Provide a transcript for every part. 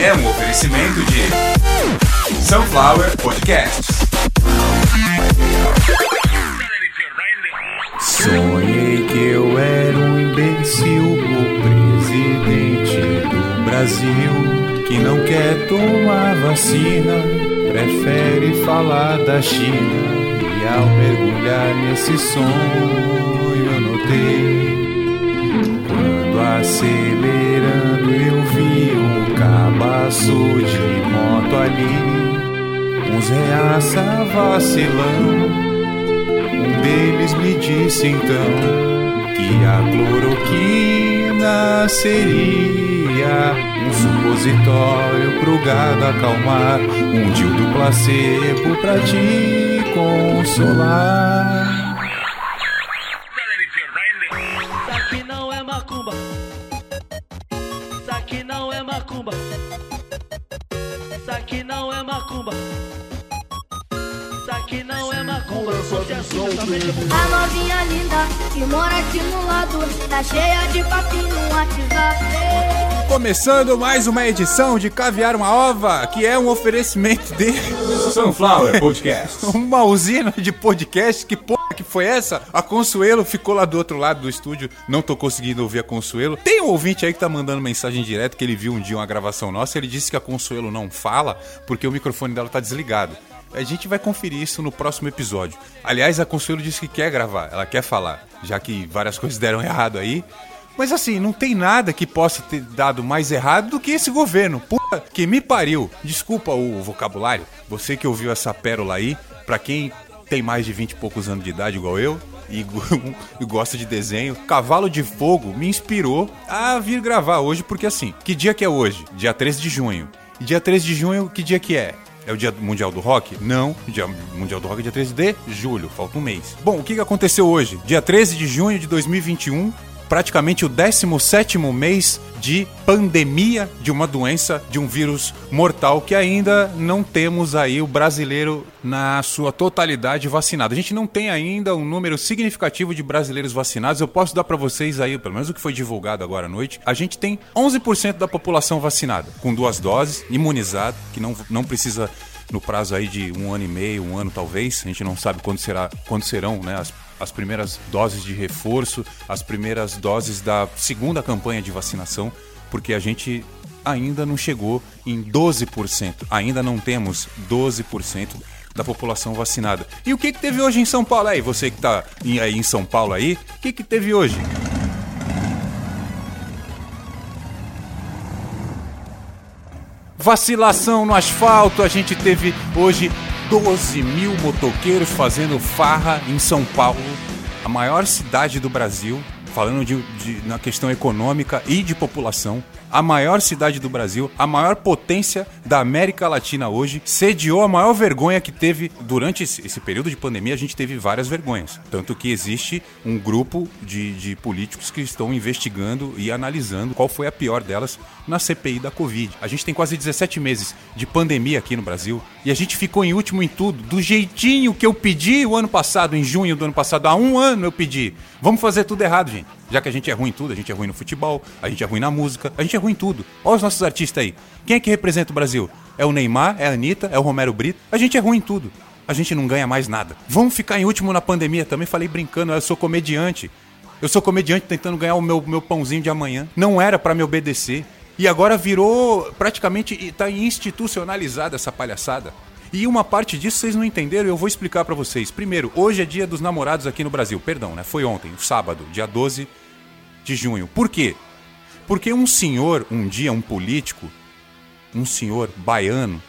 é um oferecimento de Sunflower Podcasts. Sonhei que eu era um imbecil, o presidente do Brasil, que não quer tomar vacina, prefere falar da China. E ao mergulhar nesse sonho, eu notei. Cabaço de moto ali, uns reaça vacilando. Um deles me disse então que a cloroquina seria um supositório pro gado acalmar, um dildo placebo pra te consolar. Aqui não é macumba. Isso aqui não é Você é absolutamente A novinha linda que mora aqui no lado Tá cheia de papinho no WhatsApp Começando mais uma edição de Caviar uma Ova, que é um oferecimento de Sunflower Podcasts. uma usina de podcast. Que porra que foi essa? A Consuelo ficou lá do outro lado do estúdio, não tô conseguindo ouvir a Consuelo. Tem um ouvinte aí que tá mandando mensagem direto que ele viu um dia uma gravação nossa. Ele disse que a Consuelo não fala porque o microfone dela tá desligado. A gente vai conferir isso no próximo episódio. Aliás, a Consuelo disse que quer gravar, ela quer falar, já que várias coisas deram errado aí. Mas assim, não tem nada que possa ter dado mais errado do que esse governo. Puta que me pariu. Desculpa o vocabulário. Você que ouviu essa pérola aí, pra quem tem mais de 20 e poucos anos de idade, igual eu, e, e gosta de desenho, Cavalo de Fogo me inspirou a vir gravar hoje, porque assim, que dia que é hoje? Dia 13 de junho. E dia 13 de junho, que dia que é? É o dia mundial do rock? Não, o dia mundial do rock é dia 13 de julho, falta um mês. Bom, o que aconteceu hoje? Dia 13 de junho de 2021, praticamente o 17º mês de pandemia de uma doença, de um vírus mortal que ainda não temos aí o brasileiro na sua totalidade vacinado. A gente não tem ainda um número significativo de brasileiros vacinados. Eu posso dar para vocês aí, pelo menos o que foi divulgado agora à noite, a gente tem 11% da população vacinada, com duas doses, imunizado, que não, não precisa no prazo aí de um ano e meio, um ano talvez, a gente não sabe quando, será, quando serão né, as, as primeiras doses de reforço, as primeiras doses da segunda campanha de vacinação, porque a gente ainda não chegou em 12%, ainda não temos 12% da população vacinada. E o que, que teve hoje em São Paulo aí? Você que tá em- aí em São Paulo aí, o que, que teve hoje? Vacilação no asfalto, a gente teve hoje 12 mil motoqueiros fazendo farra em São Paulo, a maior cidade do Brasil, falando de, de- na questão econômica e de população. A maior cidade do Brasil, a maior potência da América Latina hoje, sediou a maior vergonha que teve durante esse, período de pandemia. A gente teve várias vergonhas. Tanto que existe um grupo de, de políticos que estão investigando e analisando qual foi a pior delas na CPI da Covid. A gente tem quase 17 meses de pandemia aqui no Brasil e a gente ficou em último em tudo, do jeitinho que eu pedi o ano passado, em junho do ano passado. Há um ano eu pedi. Vamos fazer tudo errado, gente. Já que a gente é ruim em tudo, a gente é ruim no futebol, a gente é ruim na música, a gente é ruim em tudo. Olha os nossos artistas aí. Quem é que representa o Brasil? É o Neymar, é a Anitta, é o Romero Brito. A gente é ruim em tudo. A gente não ganha mais nada. Vamos ficar em último na pandemia também. Falei brincando, eu sou comediante. Eu sou comediante tentando ganhar o meu, meu pãozinho de amanhã. Não era pra me obedecer. E agora virou praticamente tá institucionalizada essa palhaçada. E uma parte disso vocês não entenderam, eu vou explicar pra vocês. Primeiro, hoje é dia dos namorados aqui no Brasil. Perdão, né? Foi ontem, sábado, dia 12 de junho. Por quê? Porque um senhor, um dia, um político, um senhor baiano,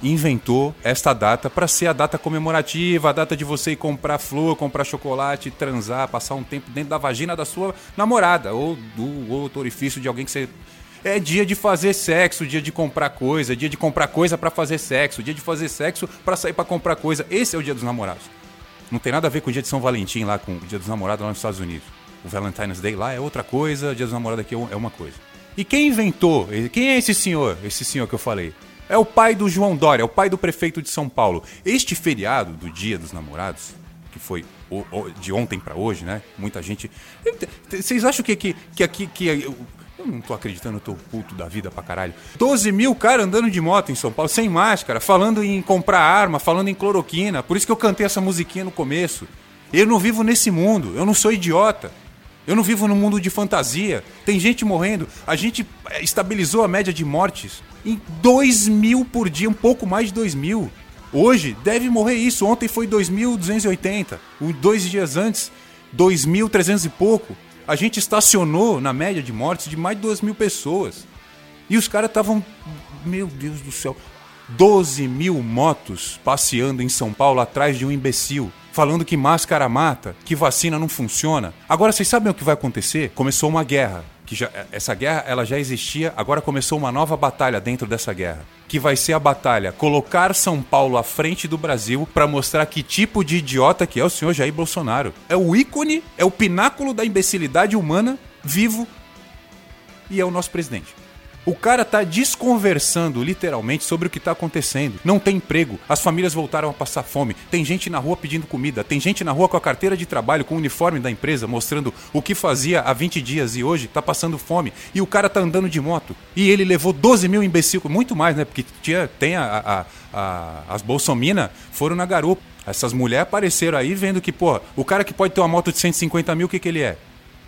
inventou esta data para ser a data comemorativa, a data de você ir comprar flor, comprar chocolate, transar, passar um tempo dentro da vagina da sua namorada ou do outro orifício de alguém que você é dia de fazer sexo, dia de comprar coisa, dia de comprar coisa para fazer sexo, dia de fazer sexo para sair para comprar coisa. Esse é o dia dos namorados. Não tem nada a ver com o dia de São Valentim lá, com o dia dos namorados lá nos Estados Unidos. O Valentine's Day lá é outra coisa, o dia dos namorados aqui é uma coisa. E quem inventou? Quem é esse senhor? Esse senhor que eu falei? É o pai do João Dória, é o pai do prefeito de São Paulo. Este feriado do Dia dos Namorados, que foi de ontem pra hoje, né? Muita gente. Vocês acham que, que, que aqui. Que, Eu não tô acreditando, eu tô puto da vida pra caralho. 12 mil caras andando de moto em São Paulo, sem máscara, falando em comprar arma, falando em cloroquina. Por isso que eu cantei essa musiquinha no começo. Eu não vivo nesse mundo, eu não sou idiota. Eu não vivo num mundo de fantasia. Tem gente morrendo. A gente eh, estabilizou a média de mortes em 2 mil por dia, um pouco mais de 2 mil. Hoje deve morrer isso. Ontem foi 2.280. Dois dias antes, 2.300 e pouco. A gente estacionou na média de mortes de mais de 2 mil pessoas. E os caras estavam. Meu Deus do céu. 12 mil motos passeando em São Paulo atrás de um imbecil falando que máscara mata, que vacina não funciona. Agora vocês sabem o que vai acontecer? Começou uma guerra. Que já, essa guerra ela já existia, agora começou uma nova batalha dentro dessa guerra, que vai ser a batalha colocar São Paulo à frente do Brasil para mostrar que tipo de idiota que é o senhor Jair Bolsonaro. É o ícone, é o pináculo da imbecilidade humana vivo e é o nosso presidente. O cara tá desconversando literalmente sobre o que tá acontecendo. Não tem emprego, as famílias voltaram a passar fome, tem gente na rua pedindo comida, tem gente na rua com a carteira de trabalho, com o uniforme da empresa, mostrando o que fazia há 20 dias e hoje tá passando fome. E o cara tá andando de moto. E ele levou 12 mil imbecil, muito mais, né? Porque tinha, tem a, a, a as bolsomininas foram na garupa. Essas mulheres apareceram aí vendo que, pô, o cara que pode ter uma moto de 150 mil, o que, que ele é?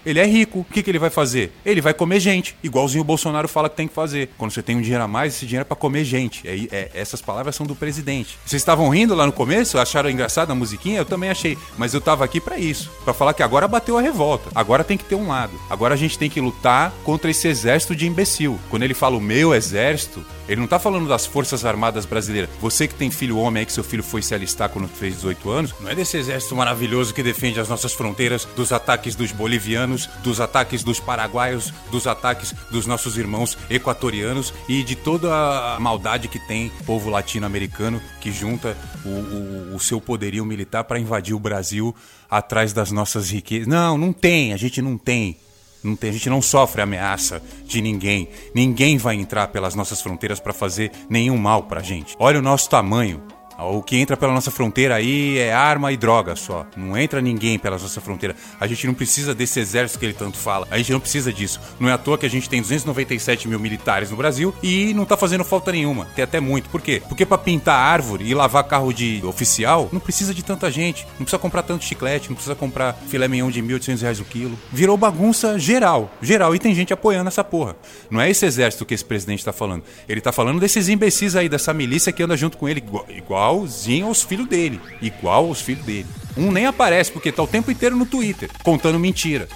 Ele é rico. O que, que ele vai fazer? Ele vai comer gente, igualzinho o Bolsonaro fala que tem que fazer. Quando você tem um dinheiro a mais, esse dinheiro é pra comer gente. É, é, essas palavras são do presidente. Vocês estavam rindo lá no começo? Acharam engraçado a musiquinha? Eu também achei. Mas eu tava aqui para isso. para falar que agora bateu a revolta. Agora tem que ter um lado. Agora a gente tem que lutar contra esse exército de imbecil. Quando ele fala o meu exército, ele não tá falando das Forças Armadas Brasileiras. Você que tem filho homem aí, que seu filho foi se alistar quando fez 18 anos, não é desse exército maravilhoso que defende as nossas fronteiras dos ataques dos bolivianos, dos ataques dos paraguaios, dos ataques dos nossos irmãos equatorianos e de toda a maldade que tem o povo latino-americano que junta o, o, o seu poderio militar para invadir o Brasil atrás das nossas riquezas. Não, não tem, a gente não tem. Não tem, a gente não sofre ameaça de ninguém. Ninguém vai entrar pelas nossas fronteiras para fazer nenhum mal pra gente. Olha o nosso tamanho. O que entra pela nossa fronteira aí é arma e droga só. Não entra ninguém pela nossa fronteira. A gente não precisa desse exército que ele tanto fala. A gente não precisa disso. Não é à toa que a gente tem 297 mil militares no Brasil e não tá fazendo falta nenhuma. Tem até muito. Por quê? Porque para pintar árvore e lavar carro de oficial, não precisa de tanta gente. Não precisa comprar tanto chiclete, não precisa comprar filé mignon de 1.800 reais o quilo. Virou bagunça geral. Geral. E tem gente apoiando essa porra. Não é esse exército que esse presidente tá falando. Ele tá falando desses imbecis aí, dessa milícia que anda junto com ele, igual, igualzinho aos filhos dele. Igual aos filhos dele. Um nem aparece, porque tá o tempo inteiro no Twitter, contando mentira.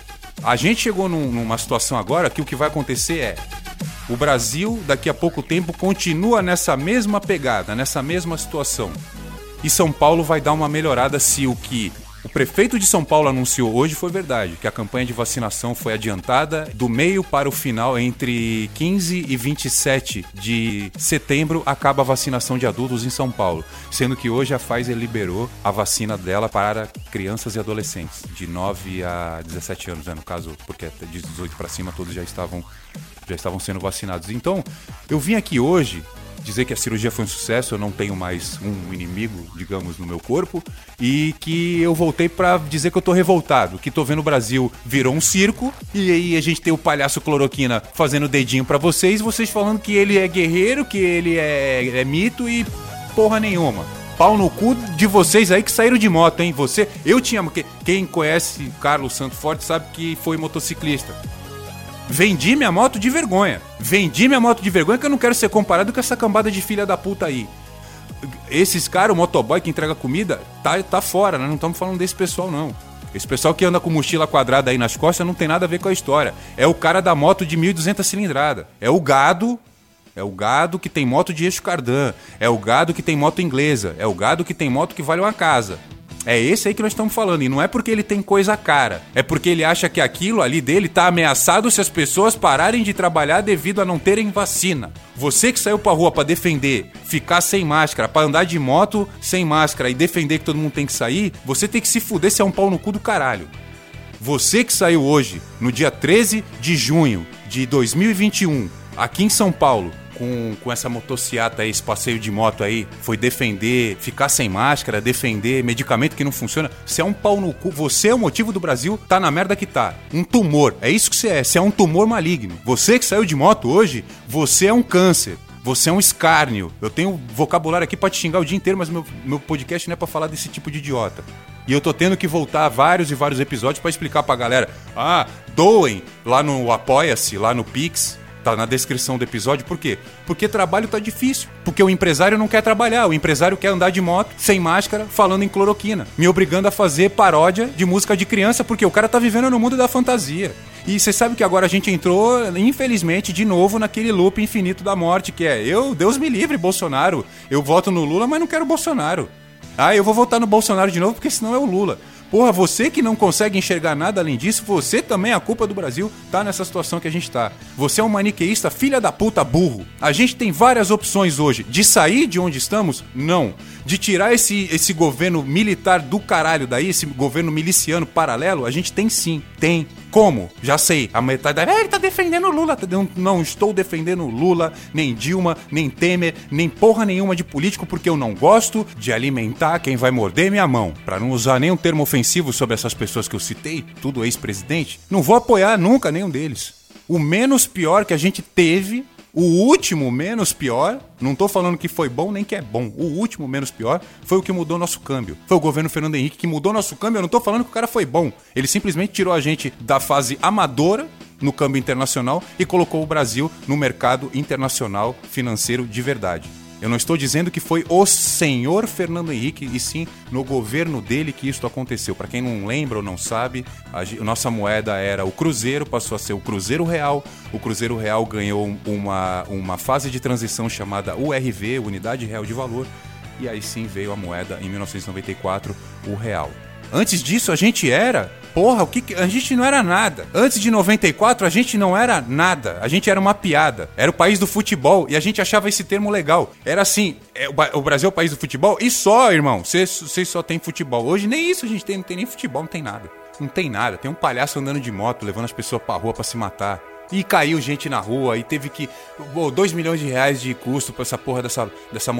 A gente chegou num, numa situação agora que o que vai acontecer é. O Brasil, daqui a pouco tempo, continua nessa mesma pegada, nessa mesma situação. E São Paulo vai dar uma melhorada se o que o prefeito de São Paulo anunciou hoje foi verdade, que a campanha de vacinação foi adiantada do meio para o final, entre 15 e 27 de setembro, acaba a vacinação de adultos em São Paulo. Sendo que hoje a Pfizer liberou a vacina dela para crianças e adolescentes, de 9 a 17 anos, né, no caso, porque de 18 para cima todos já estavam, já estavam sendo vacinados. Então, eu vim aqui hoje dizer que a cirurgia foi um sucesso, eu não tenho mais um inimigo, digamos, no meu corpo, e que eu voltei para dizer que eu tô revoltado, que tô vendo o Brasil virou um circo, e aí a gente tem o palhaço cloroquina fazendo dedinho para vocês, vocês falando que ele é guerreiro, que ele é, é mito e porra nenhuma pau no cu de vocês aí que saíram de moto, hein? Você, eu tinha. Quem conhece Carlos Santo Forte sabe que foi motociclista. Vendi minha moto de vergonha. Vendi minha moto de vergonha que eu não quero ser comparado com essa cambada de filha da puta aí. Esses caras, o motoboy que entrega comida, tá, tá fora, né? Não estamos falando desse pessoal, não. Esse pessoal que anda com mochila quadrada aí nas costas não tem nada a ver com a história. É o cara da moto de 1.200 cilindrada. É o gado. É o gado que tem moto de eixo cardan. É o gado que tem moto inglesa. É o gado que tem moto que vale uma casa. É esse aí que nós estamos falando. E não é porque ele tem coisa cara. É porque ele acha que aquilo ali dele está ameaçado se as pessoas pararem de trabalhar devido a não terem vacina. Você que saiu pra rua para defender, ficar sem máscara, para andar de moto sem máscara e defender que todo mundo tem que sair, você tem que se fuder se é um pau no cu do caralho. Você que saiu hoje, no dia 13 de junho de 2021, aqui em São Paulo, com, com essa motociata aí, esse passeio de moto aí, foi defender, ficar sem máscara, defender medicamento que não funciona. Você é um pau no cu. Você é o motivo do Brasil tá na merda que tá. Um tumor. É isso que você é. Você é um tumor maligno. Você que saiu de moto hoje, você é um câncer. Você é um escárnio. Eu tenho vocabulário aqui pra te xingar o dia inteiro, mas meu, meu podcast não é pra falar desse tipo de idiota. E eu tô tendo que voltar vários e vários episódios pra explicar pra galera. Ah, doem lá no Apoia-se, lá no Pix. Tá na descrição do episódio. Por quê? Porque trabalho tá difícil. Porque o empresário não quer trabalhar. O empresário quer andar de moto, sem máscara, falando em cloroquina. Me obrigando a fazer paródia de música de criança, porque o cara tá vivendo no mundo da fantasia. E você sabe que agora a gente entrou, infelizmente, de novo naquele loop infinito da morte, que é eu, Deus me livre, Bolsonaro. Eu voto no Lula, mas não quero Bolsonaro. Ah, eu vou votar no Bolsonaro de novo porque senão é o Lula. Porra, você que não consegue enxergar nada além disso, você também é a culpa do Brasil tá nessa situação que a gente tá. Você é um maniqueísta filha da puta burro. A gente tem várias opções hoje. De sair de onde estamos? Não. De tirar esse, esse governo militar do caralho daí, esse governo miliciano paralelo? A gente tem sim. Tem. Como? Já sei. A metade da. Ah, ele tá defendendo o Lula. Não, não estou defendendo o Lula, nem Dilma, nem Temer, nem porra nenhuma de político, porque eu não gosto de alimentar quem vai morder minha mão. Para não usar nenhum termo ofensivo sobre essas pessoas que eu citei, tudo ex-presidente, não vou apoiar nunca nenhum deles. O menos pior que a gente teve o último menos pior, não tô falando que foi bom nem que é bom. O último menos pior foi o que mudou nosso câmbio. Foi o governo Fernando Henrique que mudou nosso câmbio. Eu não tô falando que o cara foi bom. Ele simplesmente tirou a gente da fase amadora no câmbio internacional e colocou o Brasil no mercado internacional financeiro de verdade. Eu não estou dizendo que foi o senhor Fernando Henrique, e sim no governo dele que isso aconteceu. Para quem não lembra ou não sabe, a nossa moeda era o Cruzeiro, passou a ser o Cruzeiro Real. O Cruzeiro Real ganhou uma, uma fase de transição chamada URV, Unidade Real de Valor. E aí sim veio a moeda, em 1994, o Real. Antes disso, a gente era. Porra, o que, a gente não era nada. Antes de 94, a gente não era nada. A gente era uma piada. Era o país do futebol e a gente achava esse termo legal. Era assim: é, o Brasil é o país do futebol e só, irmão. Vocês só tem futebol. Hoje nem isso a gente tem, não tem nem futebol, não tem nada. Não tem nada. Tem um palhaço andando de moto, levando as pessoas pra rua pra se matar. E caiu gente na rua e teve que. 2 milhões de reais de custo pra essa porra dessa, dessa.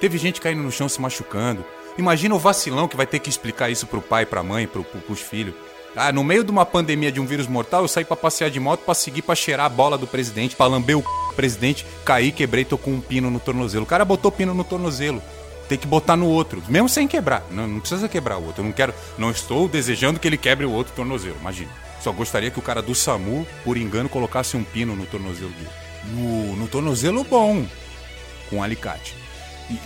Teve gente caindo no chão se machucando. Imagina o vacilão que vai ter que explicar isso pro pai, pra mãe, pro, pro, pros filhos. Ah, no meio de uma pandemia de um vírus mortal, eu saí para passear de moto para seguir para cheirar a bola do presidente, para lamber o c... presidente, caí, quebrei, tô com um pino no tornozelo. O cara botou pino no tornozelo. Tem que botar no outro, mesmo sem quebrar. Não, não precisa quebrar o outro. Eu não quero, não estou desejando que ele quebre o outro tornozelo, imagina. Só gostaria que o cara do SAMU, por engano, colocasse um pino no tornozelo dele. No, no tornozelo bom, com alicate. De,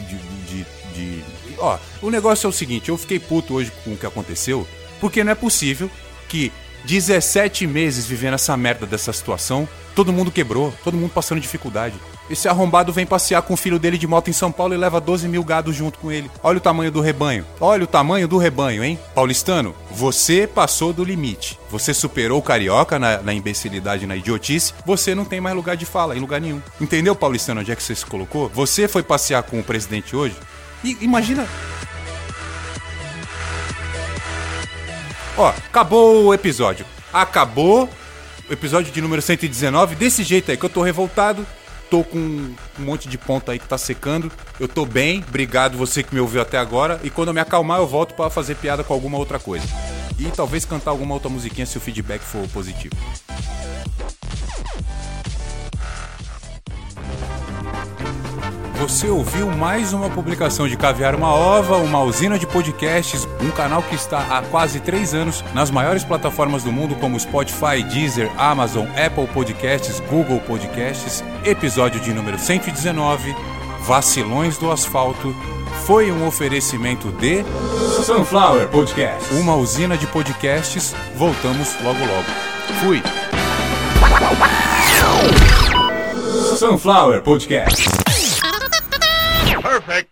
de, de, Ó, o negócio é o seguinte, eu fiquei puto hoje com o que aconteceu, porque não é possível que 17 meses vivendo essa merda dessa situação, todo mundo quebrou, todo mundo passando dificuldade. Esse arrombado vem passear com o filho dele de moto em São Paulo e leva 12 mil gados junto com ele. Olha o tamanho do rebanho. Olha o tamanho do rebanho, hein? Paulistano, você passou do limite. Você superou o carioca na, na imbecilidade, na idiotice. Você não tem mais lugar de fala em lugar nenhum. Entendeu, Paulistano, onde é que você se colocou? Você foi passear com o presidente hoje? E imagina Ó, acabou o episódio. Acabou episódio de número 119 desse jeito aí que eu tô revoltado. Tô com um monte de ponta aí que tá secando. Eu tô bem, obrigado você que me ouviu até agora. E quando eu me acalmar, eu volto para fazer piada com alguma outra coisa. E talvez cantar alguma outra musiquinha se o feedback for positivo. Você ouviu mais uma publicação de Caviar uma Ova, uma usina de podcasts, um canal que está há quase três anos nas maiores plataformas do mundo como Spotify, Deezer, Amazon, Apple Podcasts, Google Podcasts. Episódio de número 119, Vacilões do Asfalto, foi um oferecimento de Sunflower Podcast. Uma usina de podcasts. Voltamos logo logo. Fui. Sunflower Podcast. Perfect.